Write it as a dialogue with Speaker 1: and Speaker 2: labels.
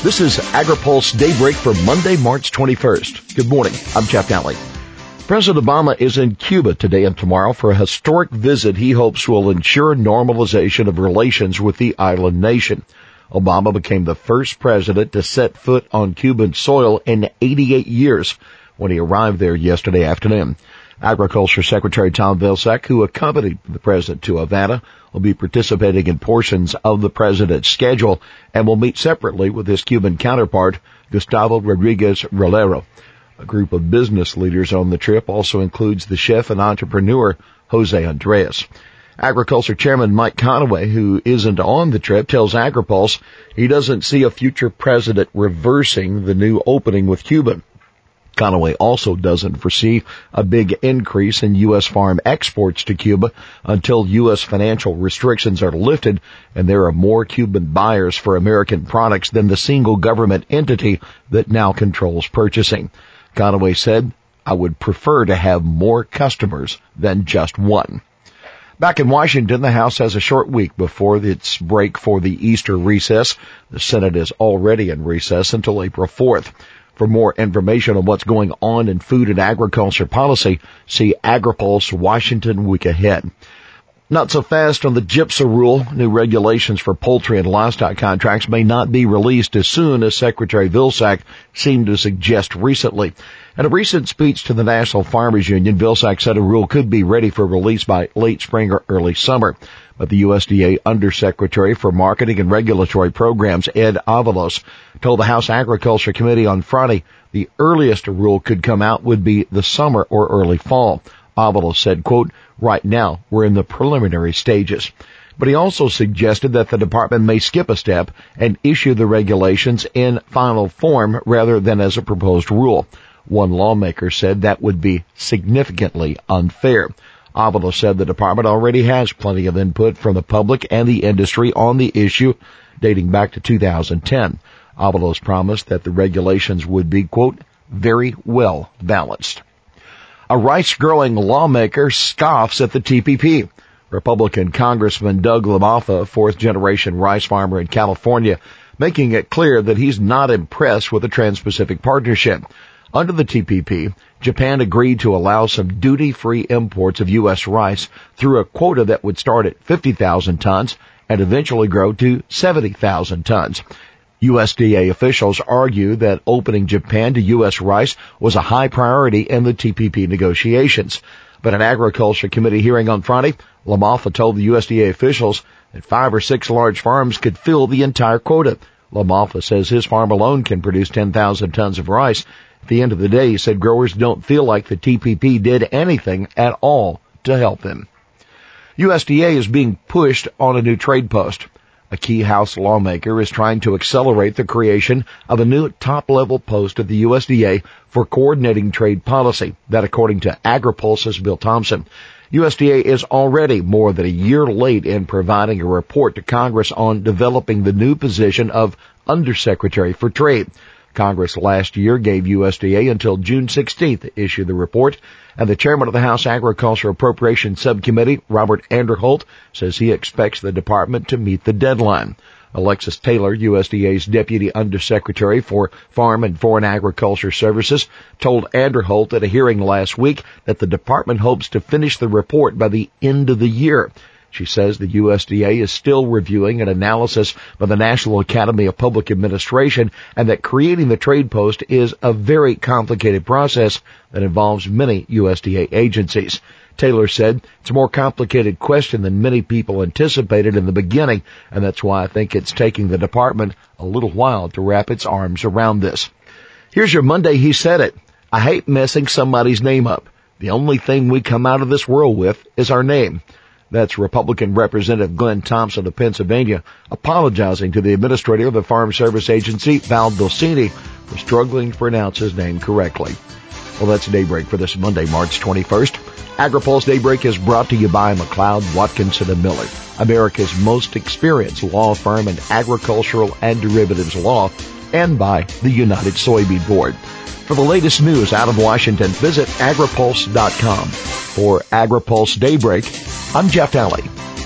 Speaker 1: This is AgriPulse Daybreak for Monday, March 21st. Good morning. I'm Jeff Nalley. President Obama is in Cuba today and tomorrow for a historic visit he hopes will ensure normalization of relations with the island nation. Obama became the first president to set foot on Cuban soil in 88 years when he arrived there yesterday afternoon. Agriculture Secretary Tom Vilsack, who accompanied the president to Havana, will be participating in portions of the president's schedule and will meet separately with his Cuban counterpart, Gustavo Rodriguez Rollero. A group of business leaders on the trip also includes the chef and entrepreneur Jose Andres. Agriculture Chairman Mike Conaway, who isn't on the trip, tells AgriPulse he doesn't see a future president reversing the new opening with Cuba. Conaway also doesn't foresee a big increase in U.S. farm exports to Cuba until U.S. financial restrictions are lifted and there are more Cuban buyers for American products than the single government entity that now controls purchasing. Conaway said, I would prefer to have more customers than just one. Back in Washington, the House has a short week before its break for the Easter recess. The Senate is already in recess until April 4th. For more information on what's going on in food and agriculture policy, see AgriPulse Washington Week Ahead. Not so fast on the GIPSA rule. New regulations for poultry and livestock contracts may not be released as soon as Secretary Vilsack seemed to suggest recently. In a recent speech to the National Farmers Union, Vilsack said a rule could be ready for release by late spring or early summer. But the USDA Undersecretary for Marketing and Regulatory Programs, Ed Avalos, told the House Agriculture Committee on Friday the earliest a rule could come out would be the summer or early fall. Avalos said, quote, right now we're in the preliminary stages. But he also suggested that the department may skip a step and issue the regulations in final form rather than as a proposed rule. One lawmaker said that would be significantly unfair. Avalos said the department already has plenty of input from the public and the industry on the issue dating back to 2010. Avalos promised that the regulations would be, quote, very well balanced. A rice growing lawmaker scoffs at the TPP. Republican Congressman Doug LaMalfa, fourth generation rice farmer in California, making it clear that he's not impressed with the Trans-Pacific Partnership. Under the TPP, Japan agreed to allow some duty-free imports of U.S. rice through a quota that would start at 50,000 tons and eventually grow to 70,000 tons. USDA officials argue that opening Japan to U.S. rice was a high priority in the TPP negotiations. But an agriculture committee hearing on Friday, LaMalfa told the USDA officials that five or six large farms could fill the entire quota. LaMalfa says his farm alone can produce 10,000 tons of rice at the end of the day, he said growers don't feel like the TPP did anything at all to help them. USDA is being pushed on a new trade post. A key House lawmaker is trying to accelerate the creation of a new top-level post at the USDA for coordinating trade policy. That according to AgriPulse's Bill Tomson. USDA is already more than a year late in providing a report to Congress on developing the new position of Undersecretary for Trade. Congress last year gave USDA until June 16th to issue the report, and the chairman of the House Agriculture Appropriations Subcommittee, Robert Aderholt, says he expects the department to meet the deadline. Alexis Taylor, USDA's Deputy Undersecretary for Farm and Foreign Agriculture Services, told Aderholt at a hearing last week that the department hopes to finish the report by the end of the year. She says the USDA is still reviewing an analysis by the National Academy of Public Administration and that creating the trade post is a very complicated process that involves many USDA agencies. Taylor said, it's a more complicated question than many people anticipated in the beginning, and that's why I think it's taking the department a little while to wrap its arms around this. Here's your Monday, he said it. I hate messing somebody's name up. The only thing we come out of this world with is our name. That's Republican Representative Glenn Thompson of Pennsylvania apologizing to the administrator of the Farm Service Agency, Val Dolcini, for struggling to pronounce his name correctly. Well, that's Daybreak for this Monday, March 21st. AgriPulse Daybreak is brought to you by McLeod, Watkinson & Miller, America's most experienced law firm in agricultural and derivatives law, and by the United Soybean Board. For the latest news out of Washington, visit agripulse.com. For AgriPulse Daybreak, I'm Jeff Nalley.